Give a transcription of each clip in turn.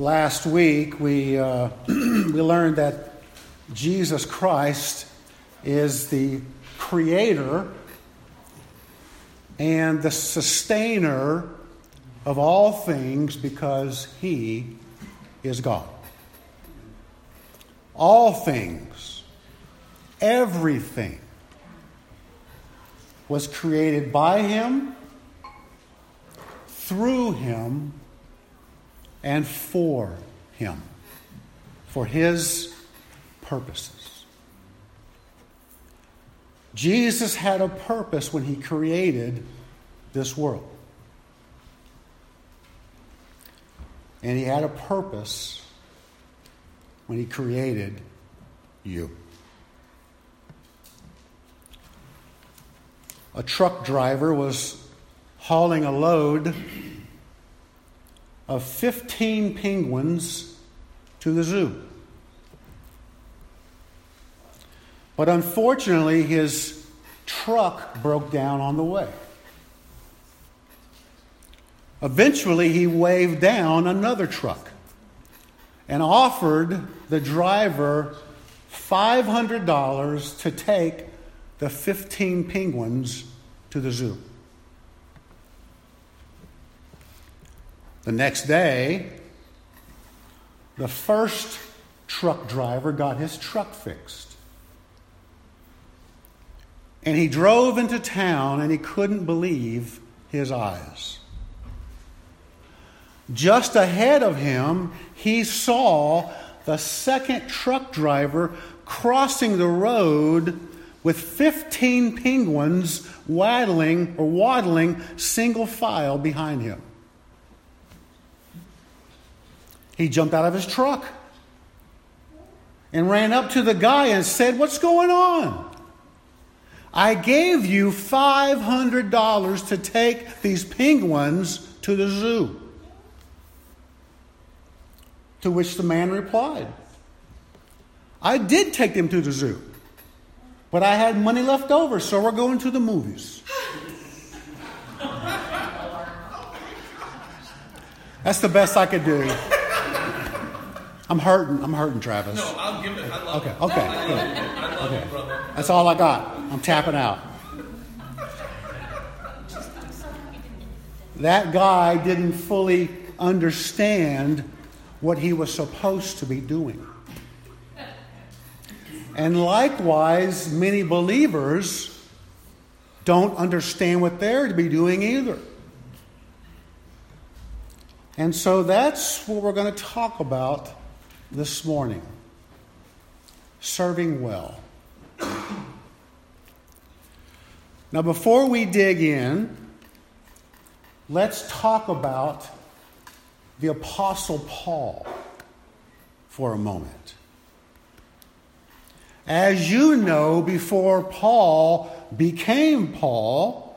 Last week, we, uh, we learned that Jesus Christ is the creator and the sustainer of all things because he is God. All things, everything was created by him, through him, and for him, for his purposes. Jesus had a purpose when he created this world. And he had a purpose when he created you. A truck driver was hauling a load of 15 penguins to the zoo. But unfortunately, his truck broke down on the way. Eventually, he waved down another truck and offered the driver $500 to take the 15 penguins to the zoo. The next day, the first truck driver got his truck fixed. And he drove into town and he couldn't believe his eyes. Just ahead of him, he saw the second truck driver crossing the road with 15 penguins waddling or waddling single file behind him. He jumped out of his truck and ran up to the guy and said, What's going on? I gave you $500 to take these penguins to the zoo. To which the man replied, I did take them to the zoo, but I had money left over, so we're going to the movies. That's the best I could do. I'm hurting. I'm hurting, Travis. No, I'll give it. I love Okay, it. okay, I love it. I love Okay. it, brother. That's all I got. I'm tapping out. That guy didn't fully understand what he was supposed to be doing. And likewise, many believers don't understand what they're to be doing either. And so that's what we're going to talk about this morning serving well. Now, before we dig in, let's talk about the Apostle Paul for a moment. As you know, before Paul became Paul,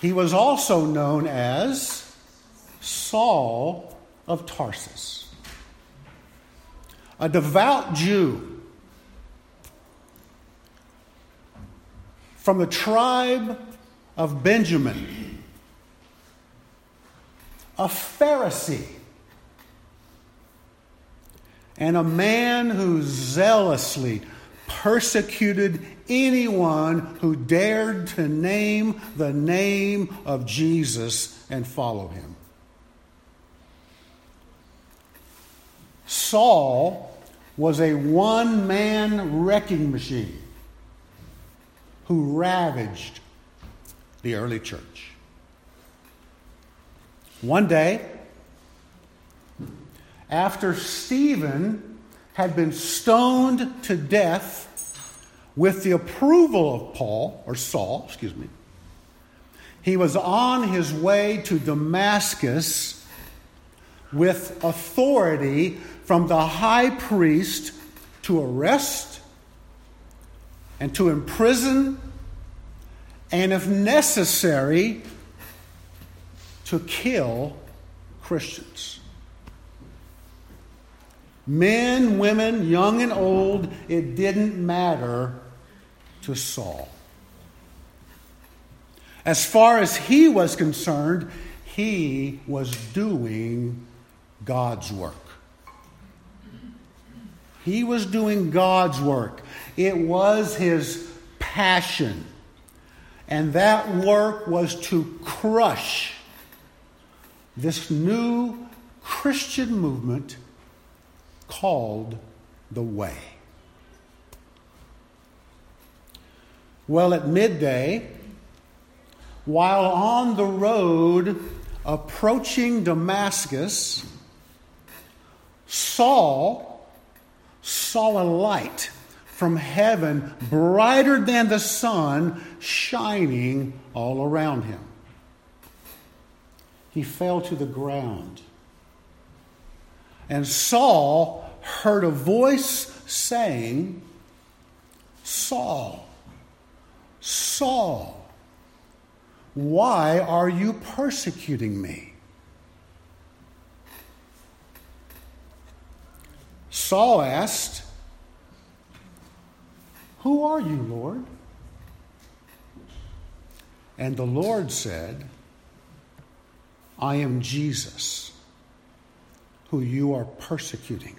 he was also known as Saul of Tarsus, a devout Jew from the tribe of Benjamin, a Pharisee, and a man who zealously persecuted anyone who dared to name the name of Jesus and follow him. Saul was a one man wrecking machine who ravaged the early church. One day, after Stephen had been stoned to death with the approval of Paul, or Saul, excuse me, he was on his way to Damascus with authority from the high priest to arrest and to imprison, and if necessary, to kill Christians. Men, women, young and old, it didn't matter to Saul. As far as he was concerned, he was doing God's work. He was doing God's work. It was his passion. And that work was to crush this new Christian movement called the Way. Well, at midday, while on the road approaching Damascus, Saul saw a light from heaven brighter than the sun shining all around him. He fell to the ground. And Saul heard a voice saying, Saul, Saul, why are you persecuting me? Saul asked, Who are you, Lord? And the Lord said, I am Jesus, who you are persecuting.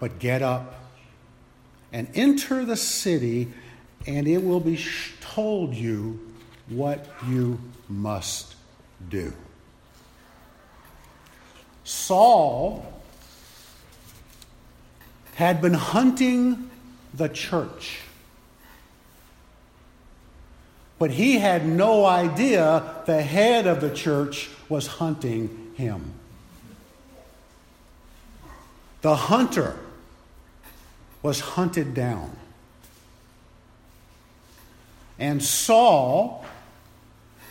But get up and enter the city, and it will be told you what you must do. Saul had been hunting the church. But he had no idea the head of the church was hunting him. The hunter was hunted down. And Saul,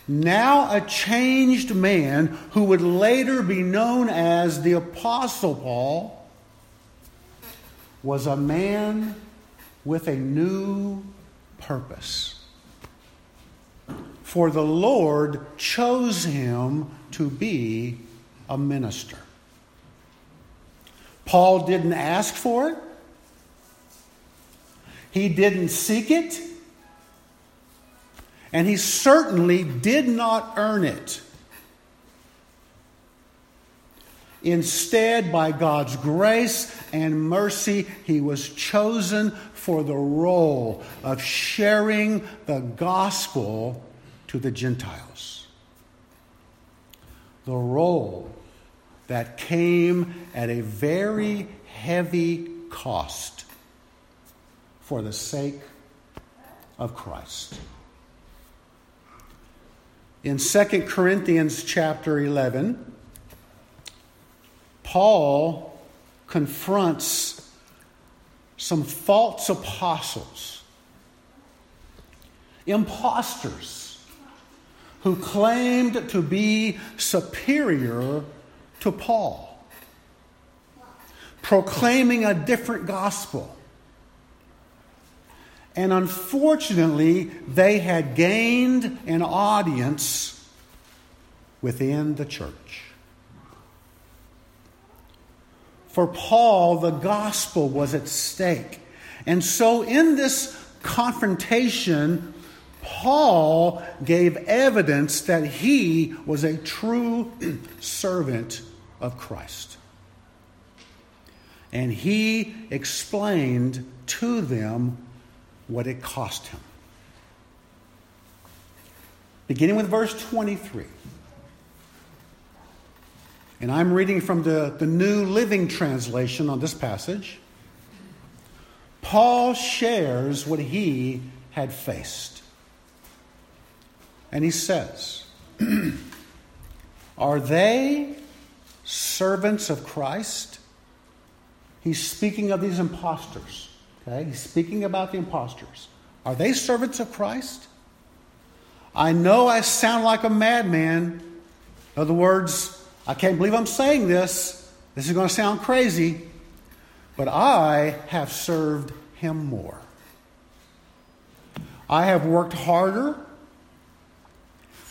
now a changed man who would later be known as the Apostle Paul, was a man with a new purpose. For the Lord chose him to be a minister. Paul didn't ask for it, he didn't seek it, and he certainly did not earn it. Instead, by God's grace and mercy, he was chosen for the role of sharing the gospel to the Gentiles. The role that came at a very heavy cost for the sake of Christ. In 2 Corinthians chapter 11, Paul confronts some false apostles, imposters, who claimed to be superior to Paul, proclaiming a different gospel. And unfortunately, they had gained an audience within the church. For Paul, the gospel was at stake. And so, in this confrontation, Paul gave evidence that he was a true servant of Christ. And he explained to them what it cost him. Beginning with verse 23. And I'm reading from the, the New Living Translation on this passage. Paul shares what he had faced. And he says, Are they servants of Christ? He's speaking of these impostors. Okay? He's speaking about the impostors. Are they servants of Christ? I know I sound like a madman. In other words, I can't believe I'm saying this. This is going to sound crazy, but I have served him more. I have worked harder,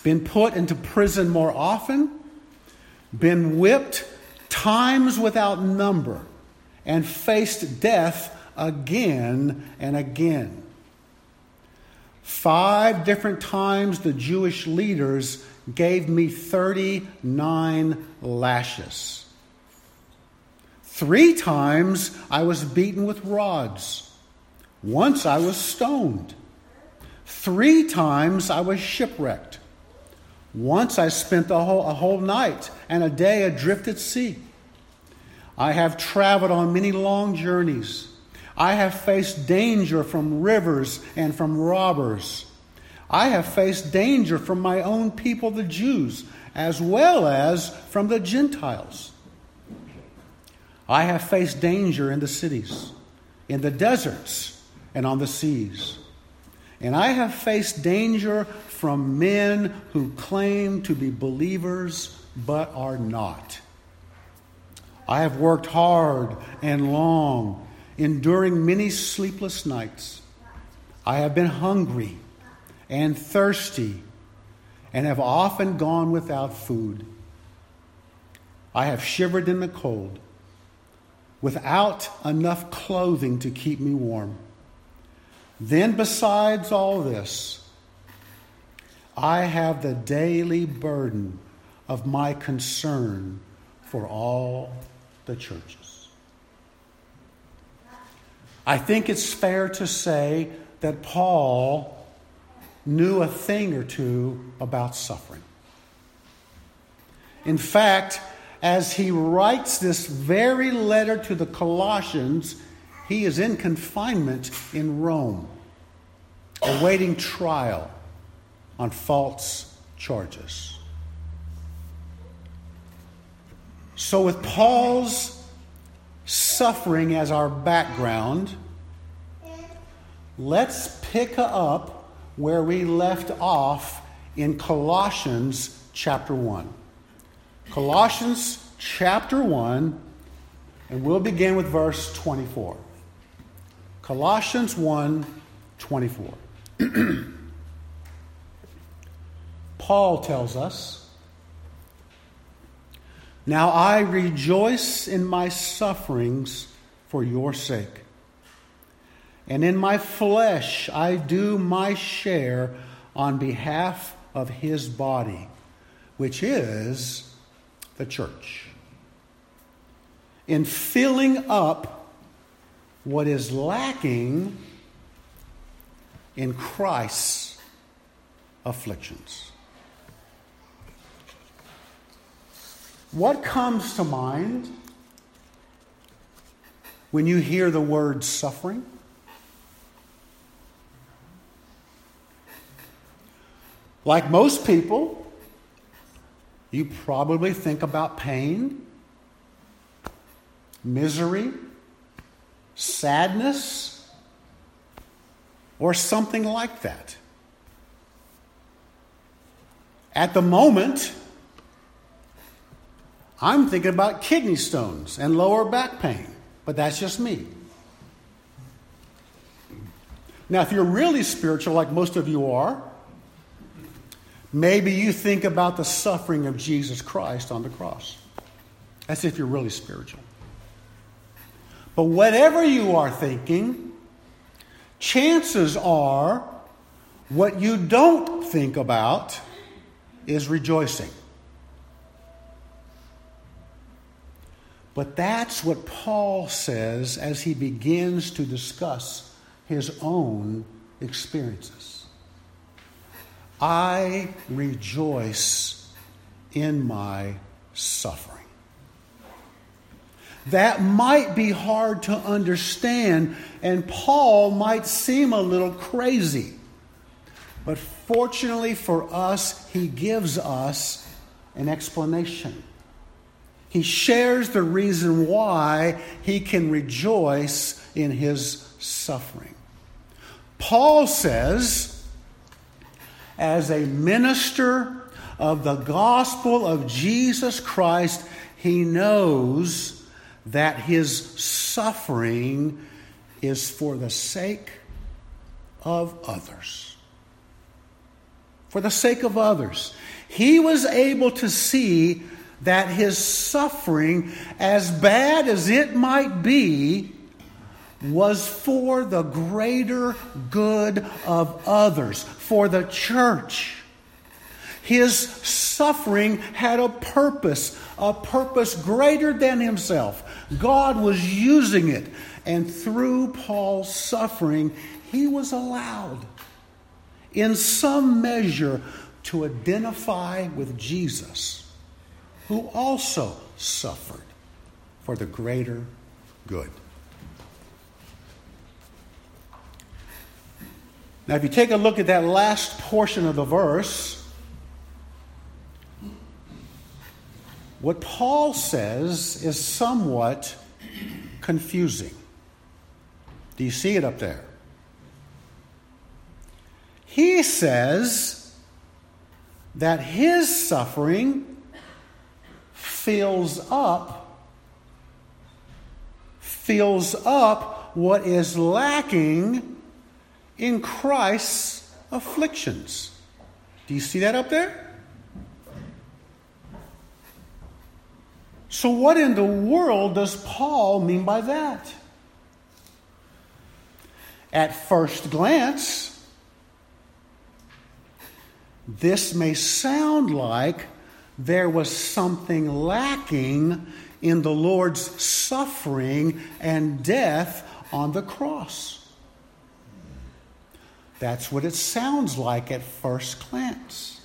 been put into prison more often, been whipped times without number, and faced death again and again. Five different times the Jewish leaders gave me 39 lashes. Three times I was beaten with rods. Once I was stoned. Three times I was shipwrecked. Once I spent a whole, a whole night and a day adrift at sea. I have traveled on many long journeys. I have faced danger from rivers and from robbers. I have faced danger from my own people, the Jews, as well as from the Gentiles. I have faced danger in the cities, in the deserts, and on the seas. And I have faced danger from men who claim to be believers but are not. I have worked hard and long, enduring many sleepless nights. I have been hungry and thirsty and have often gone without food. I have shivered in the cold without enough clothing to keep me warm. Then, besides all this, I have the daily burden of my concern for all the churches. I think it's fair to say that Paul knew a thing or two about suffering. In fact, as he writes this very letter to the Colossians, he is in confinement in Rome, awaiting trial on false charges. So, with Paul's suffering as our background, let's pick up where we left off in Colossians chapter 1. Colossians chapter 1, and we'll begin with verse 24. Colossians 1 24. Paul tells us, Now I rejoice in my sufferings for your sake and in my flesh I do my share on behalf of his body, which is the church. In filling up what is lacking in Christ's afflictions. What comes to mind when you hear the word suffering? Like most people, you probably think about pain, misery, sadness, or something like that. At the moment, I'm thinking about kidney stones and lower back pain, but that's just me. Now, if you're really spiritual, like most of you are, Maybe you think about the suffering of Jesus Christ on the cross. That's if you're really spiritual. But whatever you are thinking, chances are what you don't think about is rejoicing. But that's what Paul says as he begins to discuss his own experiences. I rejoice in my suffering. That might be hard to understand, and Paul might seem a little crazy. But fortunately for us, he gives us an explanation. He shares the reason why he can rejoice in his suffering. Paul says, as a minister of the gospel of Jesus Christ, he knows that his suffering is for the sake of others. For the sake of others. He was able to see that his suffering, as bad as it might be, was for the greater good of others, for the church. His suffering had a purpose, a purpose greater than himself. God was using it. And through Paul's suffering, he was allowed, in some measure, to identify with Jesus, who also suffered for the greater good. Now, if you take a look at that last portion of the verse, what Paul says is somewhat confusing. Do you see it up there? He says that his suffering fills up fills up what is lacking in Christ's afflictions. Do you see that up there? So, what in the world does Paul mean by that? At first glance, this may sound like there was something lacking in the Lord's suffering and death on the cross. That's what it sounds like at first glance.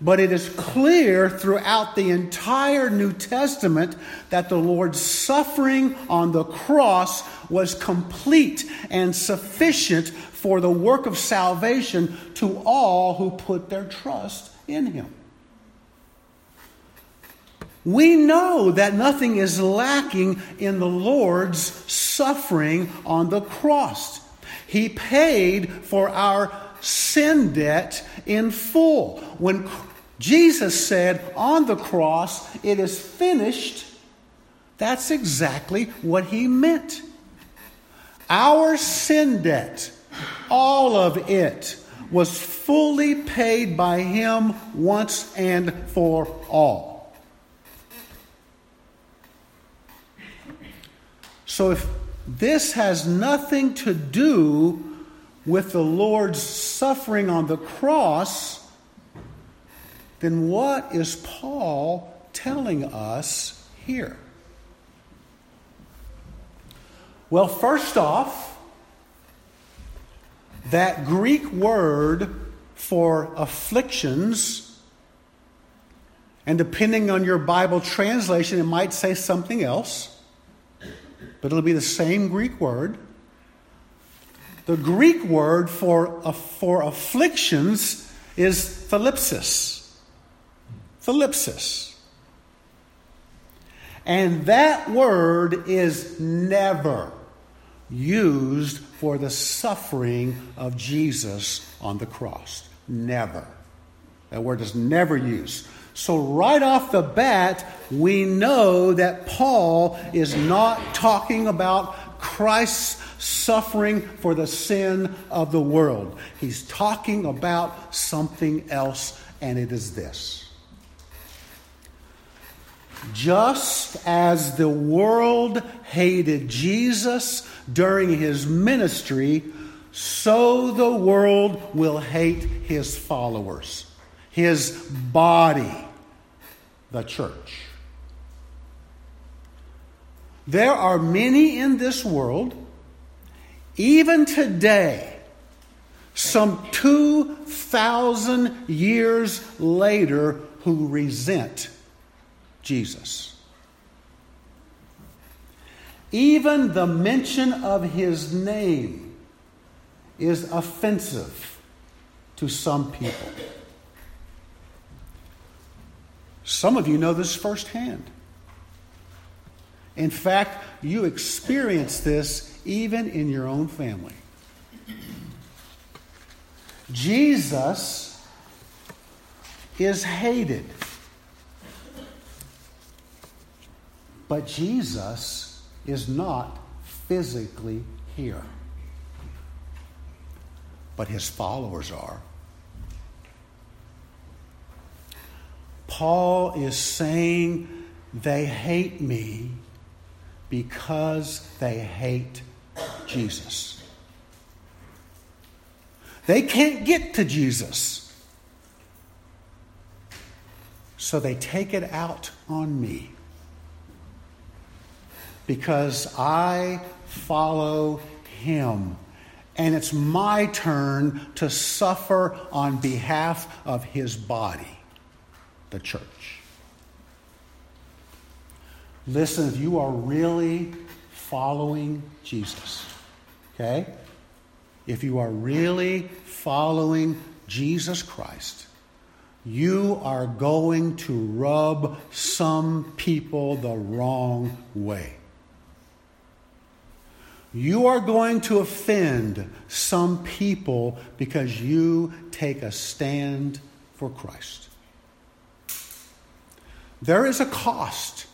But it is clear throughout the entire New Testament that the Lord's suffering on the cross was complete and sufficient for the work of salvation to all who put their trust in Him. We know that nothing is lacking in the Lord's suffering on the cross. He paid for our sin debt in full. When Jesus said on the cross, It is finished, that's exactly what he meant. Our sin debt, all of it, was fully paid by him once and for all. So if this has nothing to do with the Lord's suffering on the cross. Then what is Paul telling us here? Well, first off, that Greek word for afflictions, and depending on your Bible translation, it might say something else but it'll be the same Greek word. The Greek word for, for afflictions is thlipsis. Thlipsis. And that word is never used for the suffering of Jesus on the cross. Never. That word is never used. So, right off the bat, we know that Paul is not talking about Christ's suffering for the sin of the world. He's talking about something else, and it is this. Just as the world hated Jesus during his ministry, so the world will hate his followers, his body the church. There are many in this world, even today, some 2,000 years later, who resent Jesus. Even the mention of his name is offensive to some people. Some of you know this firsthand. In fact, you experience this even in your own family. Jesus is hated. But Jesus is not physically here. But his followers are. Paul is saying they hate me because they hate Jesus. They can't get to Jesus. So they take it out on me because I follow him. And it's my turn to suffer on behalf of his body, the church. Listen, if you are really following Jesus, okay? If you are really following Jesus Christ, you are going to rub some people the wrong way. You are going to offend some people because you take a stand for Christ. There is a cost.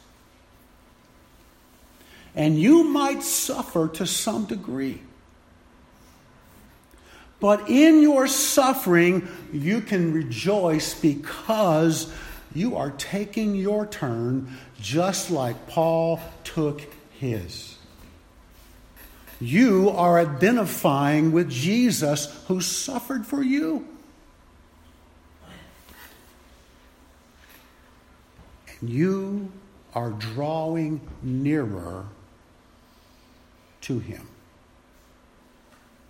And you might suffer to some degree. But in your suffering, you can rejoice because you are taking your turn just like Paul took his you are identifying with Jesus who suffered for you. You are drawing nearer to him.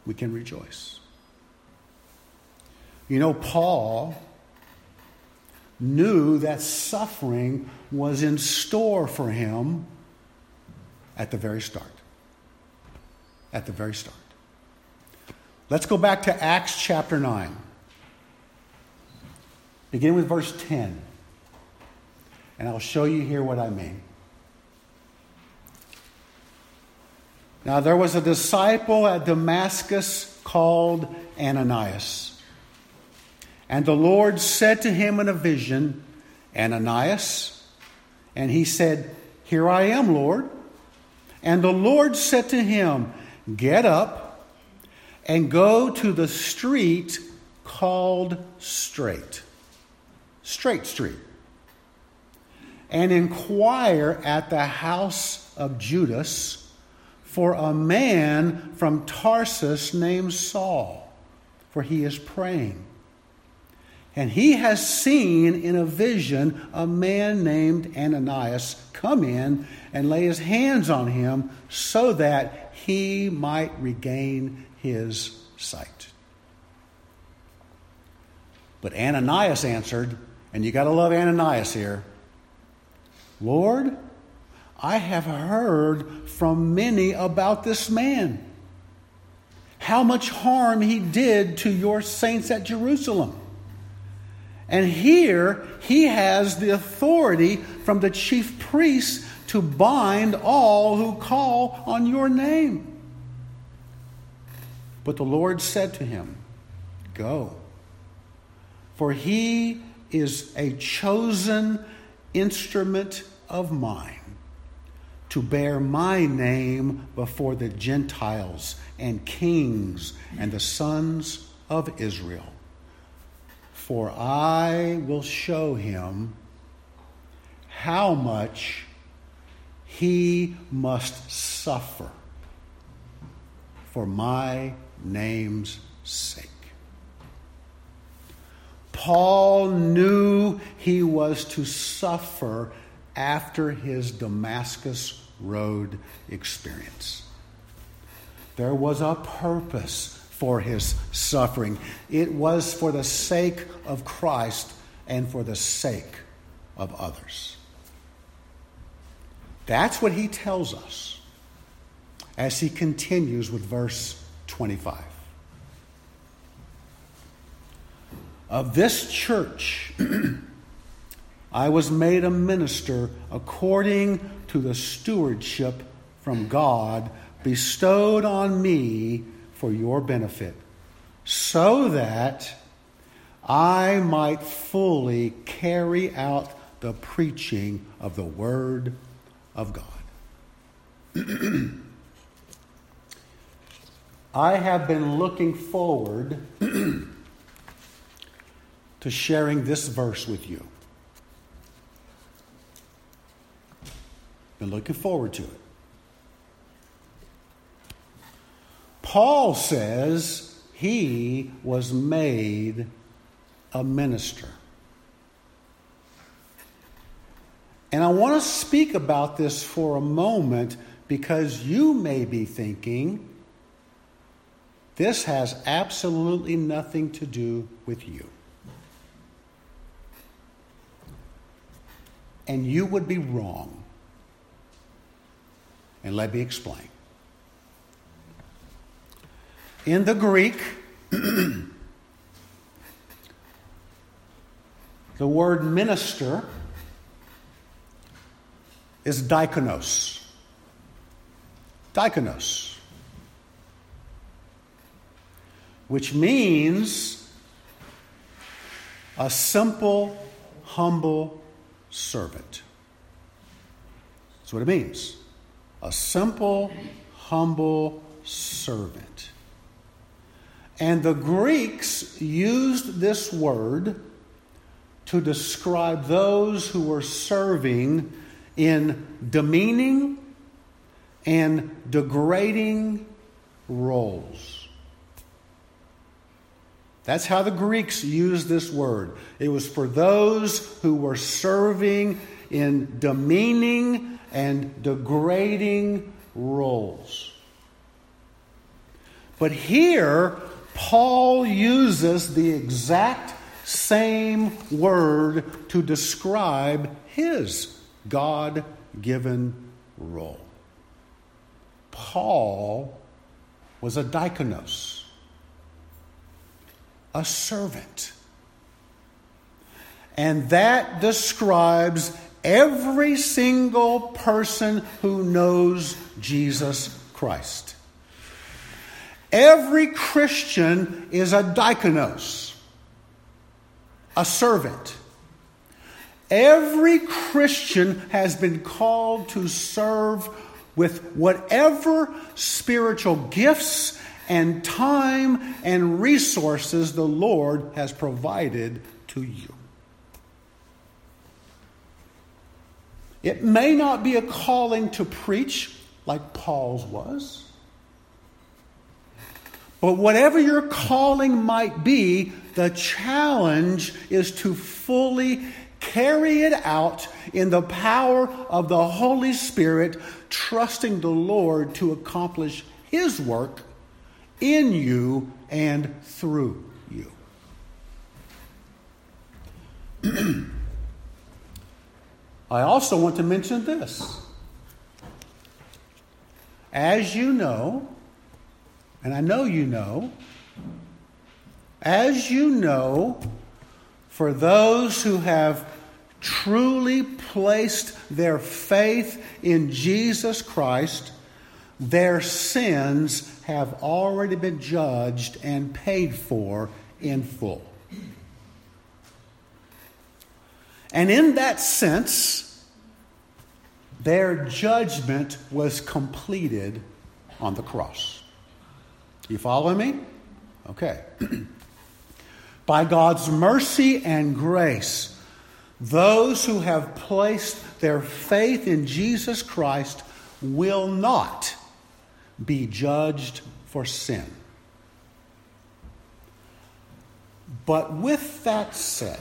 We can rejoice. You know, Paul knew that suffering was in store for him at the very start at the very start. Let's go back to Acts chapter 9. Begin with verse 10. And I'll show you here what I mean. Now, there was a disciple at Damascus called Ananias. And the Lord said to him in a vision, Ananias. And he said, Here I am, Lord. And the Lord said to him, Get up and go to the street called Straight. Straight Street. And inquire at the house of Judas for a man from Tarsus named Saul, for he is praying. And he has seen in a vision a man named Ananias come in and lay his hands on him so that he might regain his sight. But Ananias answered, and you got to love Ananias here Lord, I have heard from many about this man, how much harm he did to your saints at Jerusalem. And here he has the authority from the chief priests to bind all who call on your name. But the Lord said to him, Go, for he is a chosen instrument of mine to bear my name before the Gentiles and kings and the sons of Israel. For I will show him how much he must suffer for my name's sake. Paul knew he was to suffer after his Damascus Road experience. There was a purpose for his suffering, it was for the sake of Christ and for the sake of others. That's what he tells us as he continues with verse 25. Of this church, I was made a minister according to the stewardship from God bestowed on me for your benefit, so that I might fully carry out the preaching of the word of God. I have been looking forward to sharing this verse with you. Been looking forward to it. Paul says he was made a minister. And I want to speak about this for a moment because you may be thinking this has absolutely nothing to do with you. And you would be wrong. And let me explain. In the Greek, the word minister is diakonos. Diakonos. Which means a simple, humble servant. That's what it means. A simple, humble servant. And the Greeks used this word to describe those who were serving in demeaning and degrading roles. That's how the Greeks used this word. It was for those who were serving in demeaning and degrading roles. But here, Paul uses the exact same word to describe his God given role. Paul was a diakonos, a servant. And that describes every single person who knows Jesus Christ. Every Christian is a diakonos, a servant. Every Christian has been called to serve with whatever spiritual gifts and time and resources the Lord has provided to you. It may not be a calling to preach like Paul's was. But whatever your calling might be, the challenge is to fully carry it out in the power of the Holy Spirit, trusting the Lord to accomplish His work in you and through you. I also want to mention this. As you know, and I know you know, as you know, for those who have truly placed their faith in Jesus Christ, their sins have already been judged and paid for in full. And in that sense, their judgment was completed on the cross. You follow me? Okay. By God's mercy and grace, those who have placed their faith in Jesus Christ will not be judged for sin. But with that said,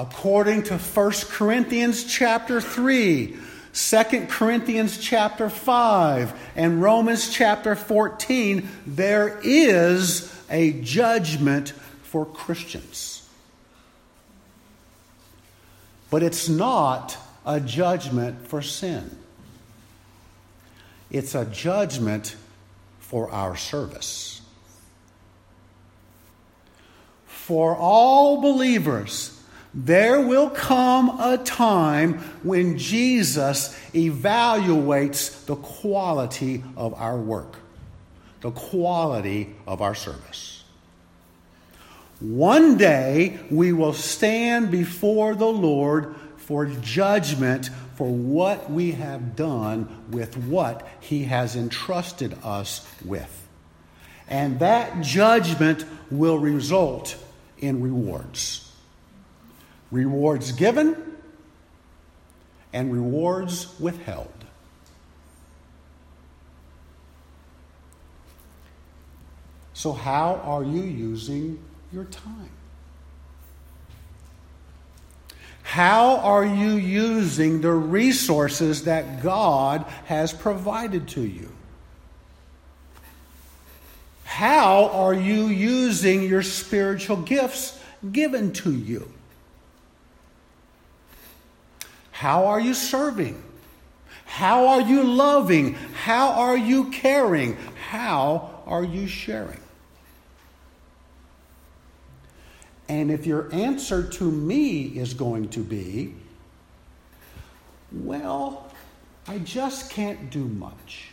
according to 1 Corinthians chapter 3, 2 Corinthians chapter 5 and Romans chapter 14, there is a judgment for Christians. But it's not a judgment for sin, it's a judgment for our service. For all believers, there will come a time when Jesus evaluates the quality of our work, the quality of our service. One day we will stand before the Lord for judgment for what we have done with what He has entrusted us with. And that judgment will result in rewards rewards given and rewards withheld. So, how are you using your time? How are you using the resources that God has provided to you? How are you using your spiritual gifts given to you? How are you serving? How are you loving? How are you caring? How are you sharing? And if your answer to me is going to be, well, I just can't do much.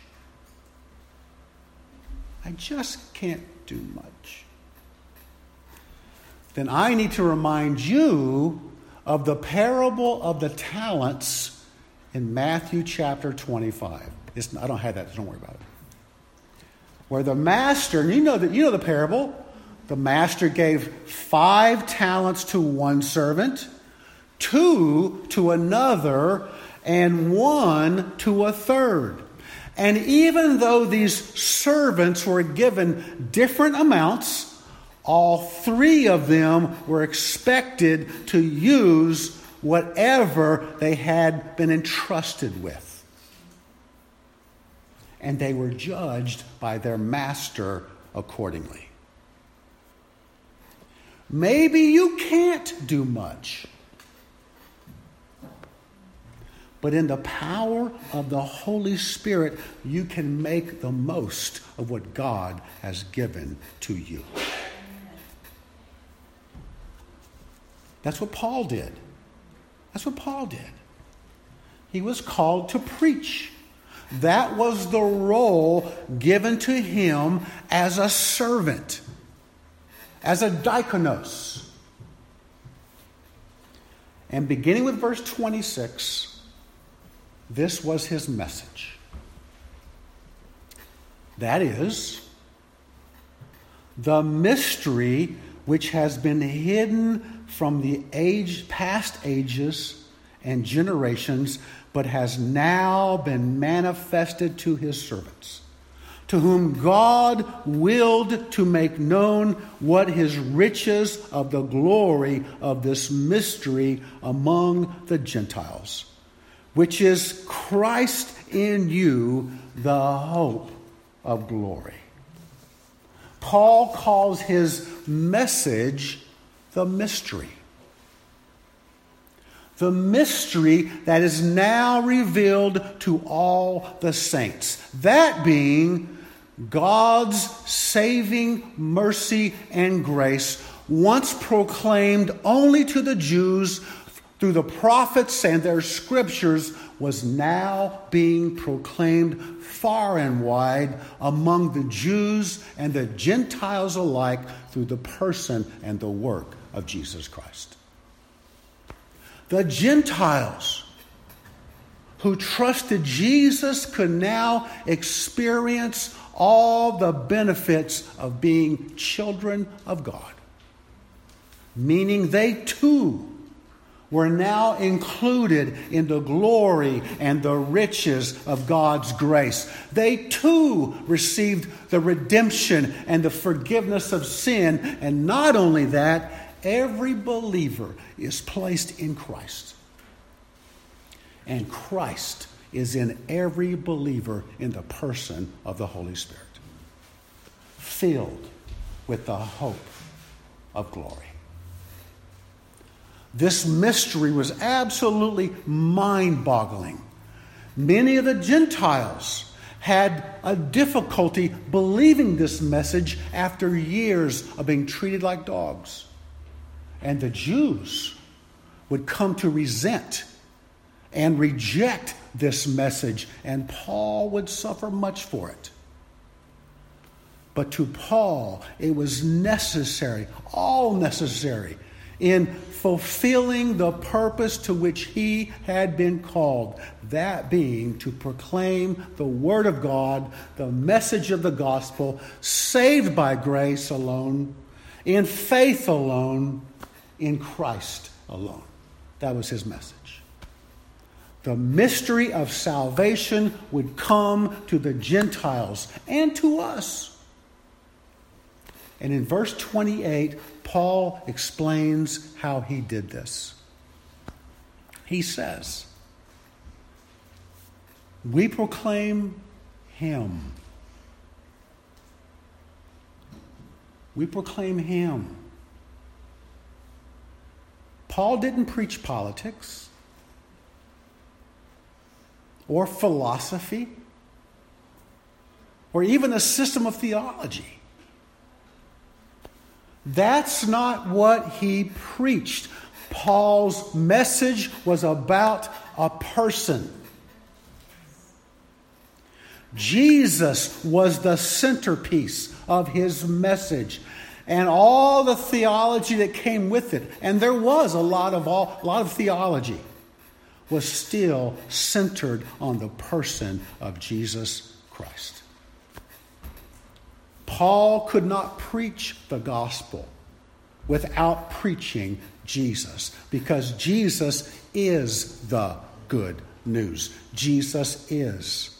I just can't do much. Then I need to remind you of the parable of the talents in Matthew chapter 25. It's, I don't have that, so don't worry about it. Where the master, and you know that you know the parable, the master gave five talents to one servant, two to another, and one to a third. And even though these servants were given different amounts, all three of them were expected to use whatever they had been entrusted with. And they were judged by their master accordingly. Maybe you can't do much. But in the power of the Holy Spirit, you can make the most of what God has given to you. That's what Paul did. That's what Paul did. He was called to preach. That was the role given to him as a servant, as a diakonos. And beginning with verse 26, this was his message. That is, the mystery which has been hidden from the age, past ages and generations, but has now been manifested to his servants, to whom God willed to make known what his riches of the glory of this mystery among the Gentiles which is Christ in you, the hope of glory. Paul calls his message the mystery. The mystery that is now revealed to all the saints. That being God's saving mercy and grace, once proclaimed only to the Jews through the prophets and their scriptures was now being proclaimed far and wide among the Jews and the Gentiles alike through the person and the work of Jesus Christ. The Gentiles who trusted Jesus could now experience all the benefits of being children of God, meaning they too were now included in the glory and the riches of God's grace. They too received the redemption and the forgiveness of sin. And not only that, every believer is placed in Christ. And Christ is in every believer in the person of the Holy Spirit, filled with the hope of glory. This mystery was absolutely mind boggling. Many of the Gentiles had a difficulty believing this message after years of being treated like dogs. And the Jews would come to resent and reject this message, and Paul would suffer much for it. But to Paul, it was necessary, all necessary, in fulfilling the purpose to which he had been called, that being to proclaim the Word of God, the message of the gospel, saved by grace alone, in faith alone, in Christ alone. That was his message. The mystery of salvation would come to the Gentiles and to us. And in verse 28, Paul explains how he did this. he says, We proclaim him. We proclaim him. Paul didn't preach politics or philosophy or even a system of theology. That's not what he preached. Paul's message was about a person. Jesus was the centerpiece of his message and all the theology that came with it. And there was a lot of all, a lot of theology was still centered on the person of Jesus Christ. Paul could not preach the gospel without preaching Jesus because Jesus is the good news. Jesus is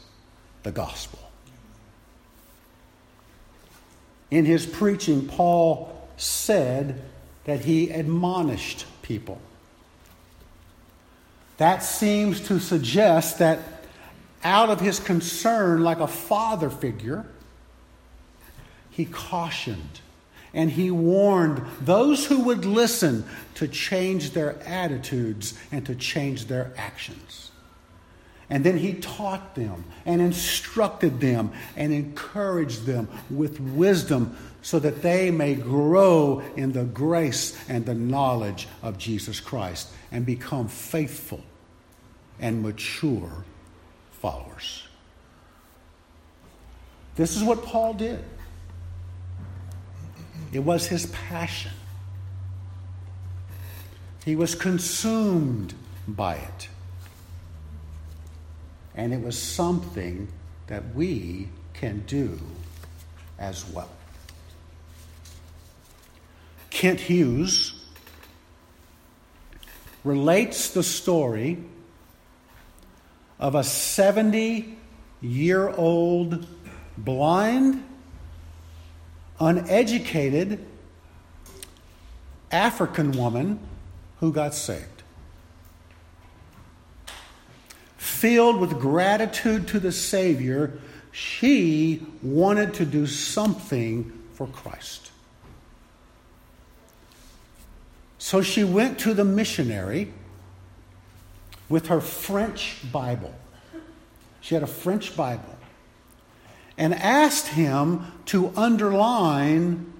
the gospel. In his preaching, Paul said that he admonished people. That seems to suggest that out of his concern, like a father figure, he cautioned and he warned those who would listen to change their attitudes and to change their actions. And then he taught them and instructed them and encouraged them with wisdom so that they may grow in the grace and the knowledge of Jesus Christ and become faithful and mature followers. This is what Paul did. It was his passion. He was consumed by it. And it was something that we can do as well. Kent Hughes relates the story of a 70 year old blind uneducated African woman who got saved. Filled with gratitude to the Savior, she wanted to do something for Christ. So she went to the missionary with her French Bible. She had a French Bible and asked him to underline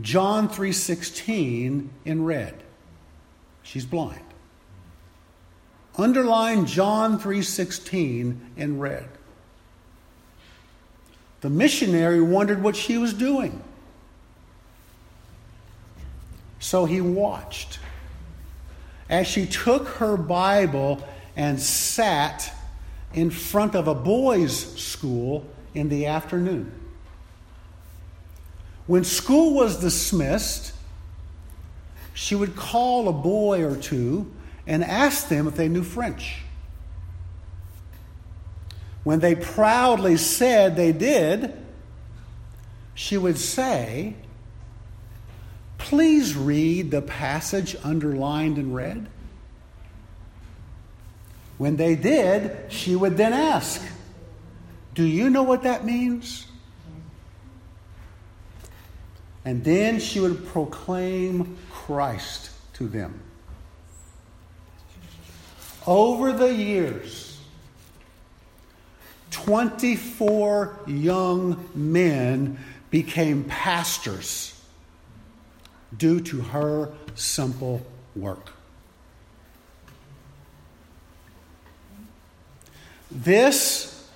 John 3:16 in red. She's blind. Underline John 3:16 in red. The missionary wondered what she was doing. So he watched as she took her Bible and sat in front of a boys' school in the afternoon. When school was dismissed, she would call a boy or two and asked them if they knew French. When they proudly said they did, she would say, Please read the passage underlined in red. When they did, she would then ask, do you know what that means? And then she would proclaim Christ to them. Over the years, 24 young men became pastors due to her simple work. This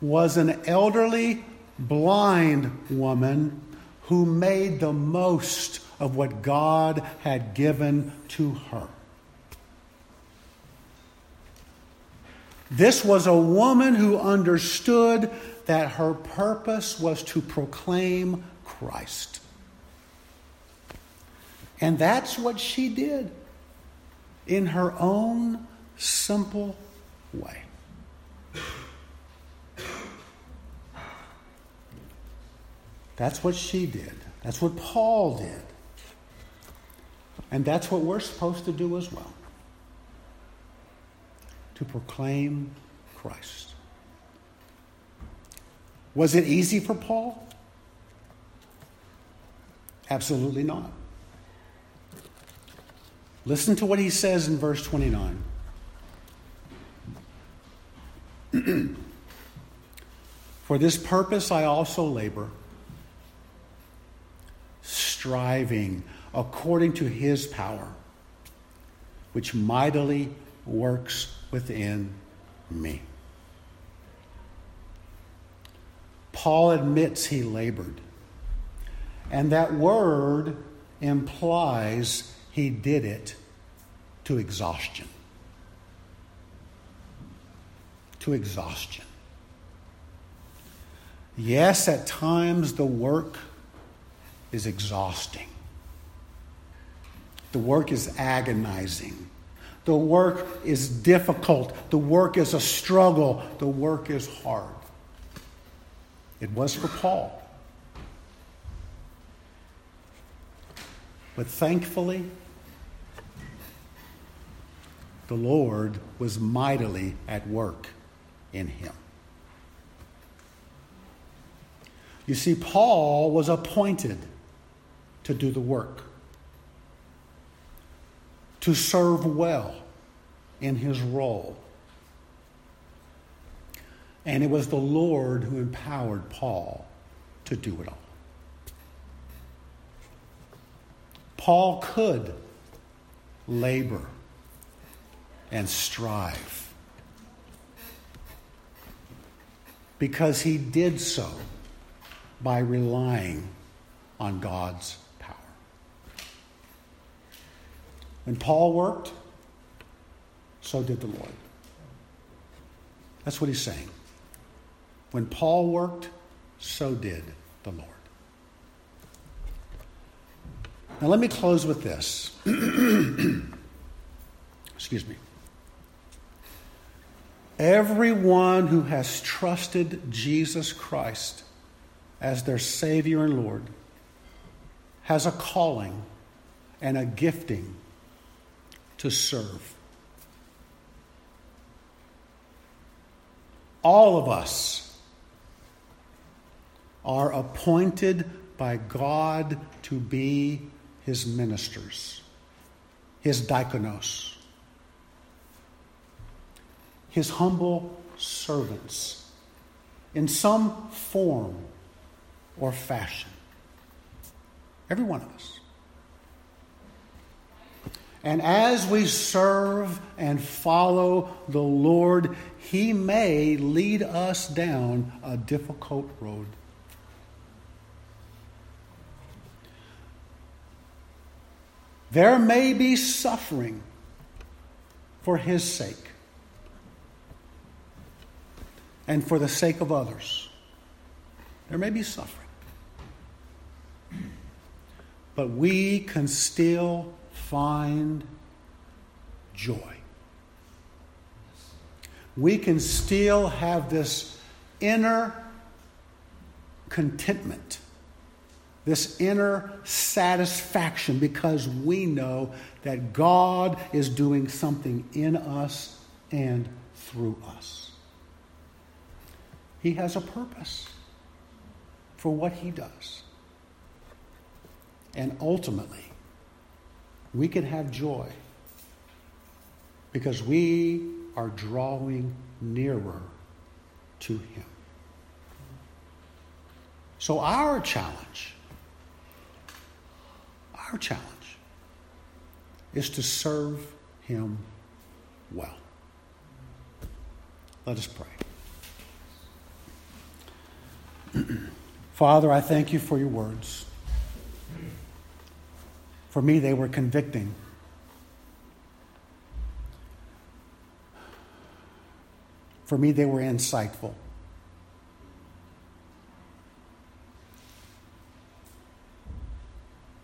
was an elderly blind woman who made the most of what God had given to her. This was a woman who understood that her purpose was to proclaim Christ. And that's what she did in her own simple way. That's what she did. That's what Paul did. And that's what we're supposed to do as well. To proclaim Christ. Was it easy for Paul? Absolutely not. Listen to what he says in verse 29. For this purpose I also labor, striving according to his power, which mightily works within me. Paul admits he labored. And that word implies he did it to exhaustion. To exhaustion. Yes, at times the work is exhausting. The work is agonizing. The work is difficult. The work is a struggle. The work is hard. It was for Paul. But thankfully, the Lord was mightily at work in him. You see, Paul was appointed to do the work, to serve well in his role. And it was the Lord who empowered Paul to do it all. Paul could labor and strive because he did so by relying on God's power. When Paul worked, so did the Lord. That's what he's saying. When Paul worked, so did the Lord. Now, let me close with this. Excuse me. Everyone who has trusted Jesus Christ as their Savior and Lord has a calling and a gifting to serve. All of us are appointed by God to be his ministers, his diakonos, his humble servants in some form or fashion. Every one of us. And as we serve and follow the Lord, He may lead us down a difficult road. There may be suffering for His sake and for the sake of others. There may be suffering. But we can still find joy. We can still have this inner contentment this inner satisfaction because we know that God is doing something in us and through us. He has a purpose for what He does. And ultimately, we can have joy because we are drawing nearer to Him. So, our challenge our challenge is to serve Him well. Let us pray. Father, I thank you for your words. For me, they were convicting. For me, they were insightful.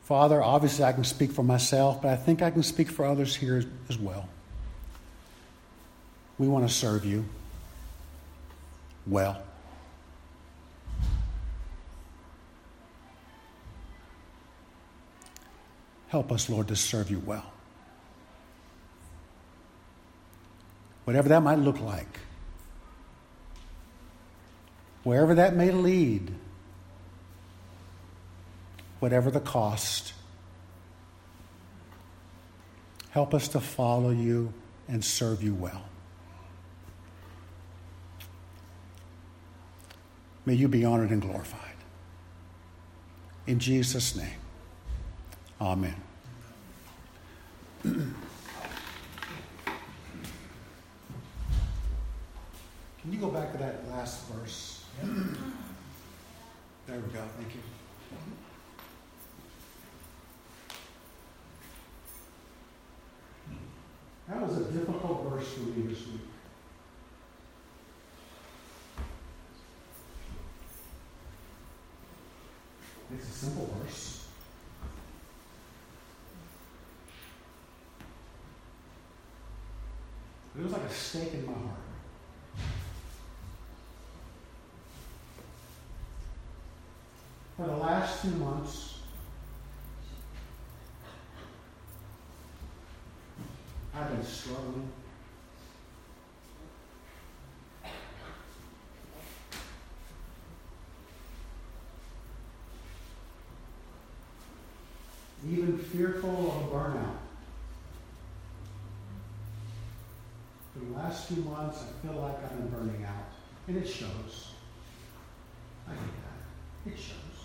Father, obviously I can speak for myself, but I think I can speak for others here as well. We want to serve you well. Help us, Lord, to serve you well. whatever that might look like, wherever that may lead, whatever the cost. Help us to follow you and serve you well. May you be honored and glorified. In Jesus' name, amen. Can you go back to that last verse? There we go. Thank you. That was a difficult verse for me this week. It's a simple verse. It was like a stake in my heart. For the last two months, I've been struggling. Even fearful of a burnout. For the few months, I feel like I've been burning out. And it shows. I get that. It shows.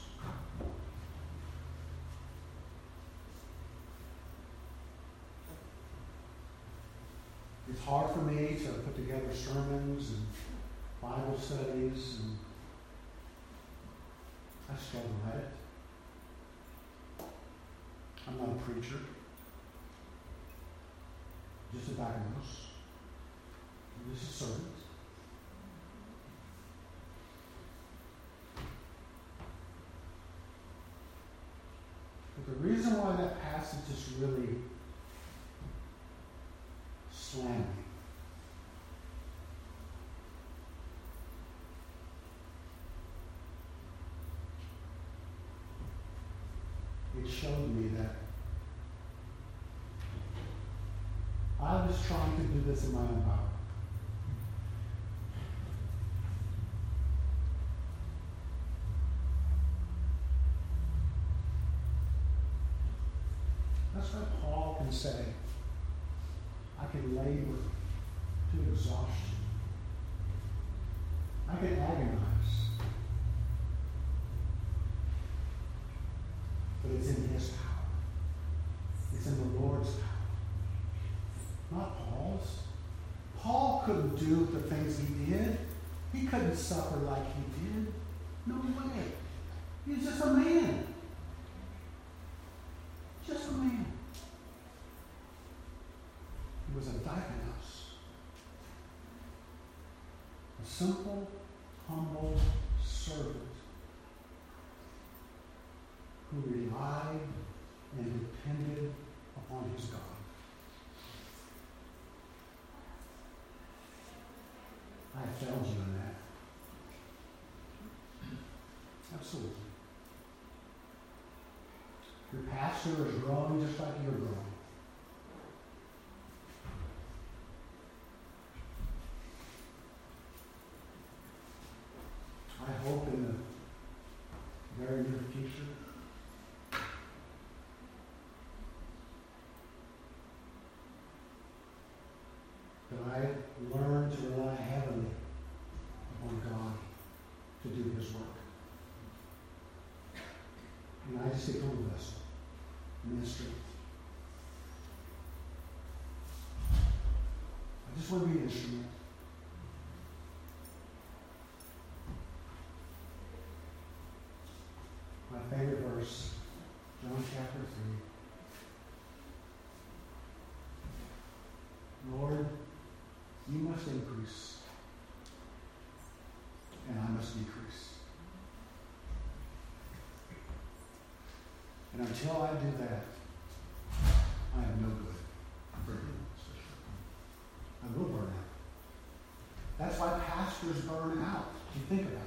It's hard for me to put together sermons and Bible studies, and I struggle at it. I'm not a preacher, just a diakonos, a servant. But the reason why that passage is really slamming it showed me that I was trying to do this in my own power. Why Paul can say, I can labor to exhaustion. I can agonize. But it's in his power. It's in the Lord's power. Not Paul's. Paul couldn't do the things he did. He couldn't suffer like he did. No way. He's just a man. Just a man. He was a diakonos. A simple, humble servant who relied and depended upon his God. I failed you in that. Absolutely. Your pastor is growing just like you're growing. I hope in the very near future that I learn to rely heavily upon God to do His work. And I just become a vessel, ministry. Instrument. My favorite verse, John chapter 3. Lord, you must increase, and I must decrease. And until I do that, pastors burn out. You think about it.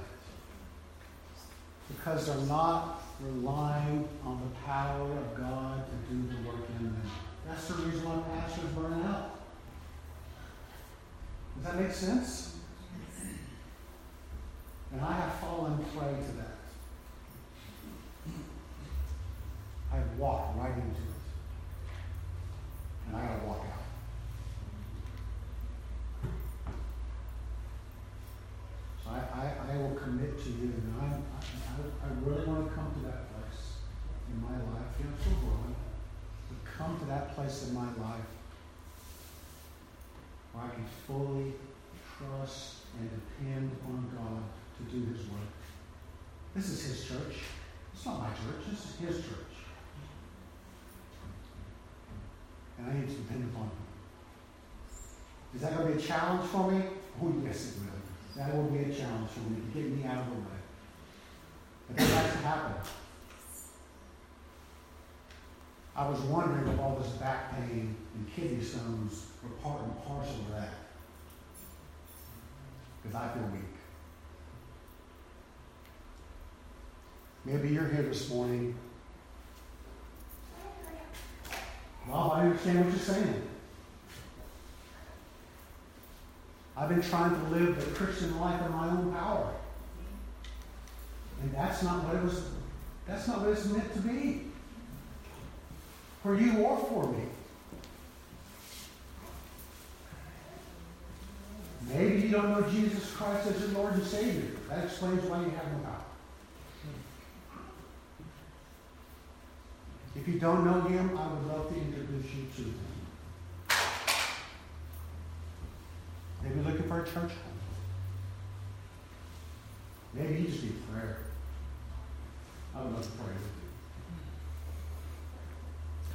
Because they're not relying on the power of God to do the work in them. That's the reason why pastors burn out. Does that make sense? And I have fallen prey to that. I walked right into it. And I gotta walk out. So I, I, I will commit to you, and I, I, I really want to come to that place in my life. You know, so growing. But come to place in my life where I can fully trust and depend on God to do His work. This is His church. It's not my church. This is His church. And I need to depend upon Him. Is that going to be a challenge for me? Oh, yes, it will. That will be a challenge for me to get me out of the way. But that has to happen. I was wondering if all this back pain and kidney stones were part and parcel of that. Because I feel weak. Maybe you're here this morning. Well, I understand what you're saying. I've been trying to live the Christian life in my own power. And that's not what it was, that's not what it's meant to be. For you or for me. Maybe you don't know Jesus Christ as your Lord and Savior. That explains why you have no power. If you don't know Him, I would love to introduce you to Him. Maybe looking for a church home. Maybe you just need prayer. I would love to pray with you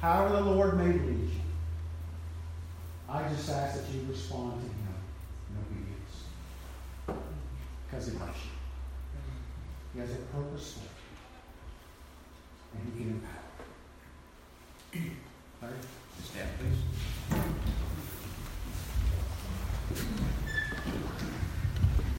however the Lord may lead you. I just ask that you respond to Him in obedience. Because He loves you. He has a purpose for you. And He can empower you. Larry? Stand, please.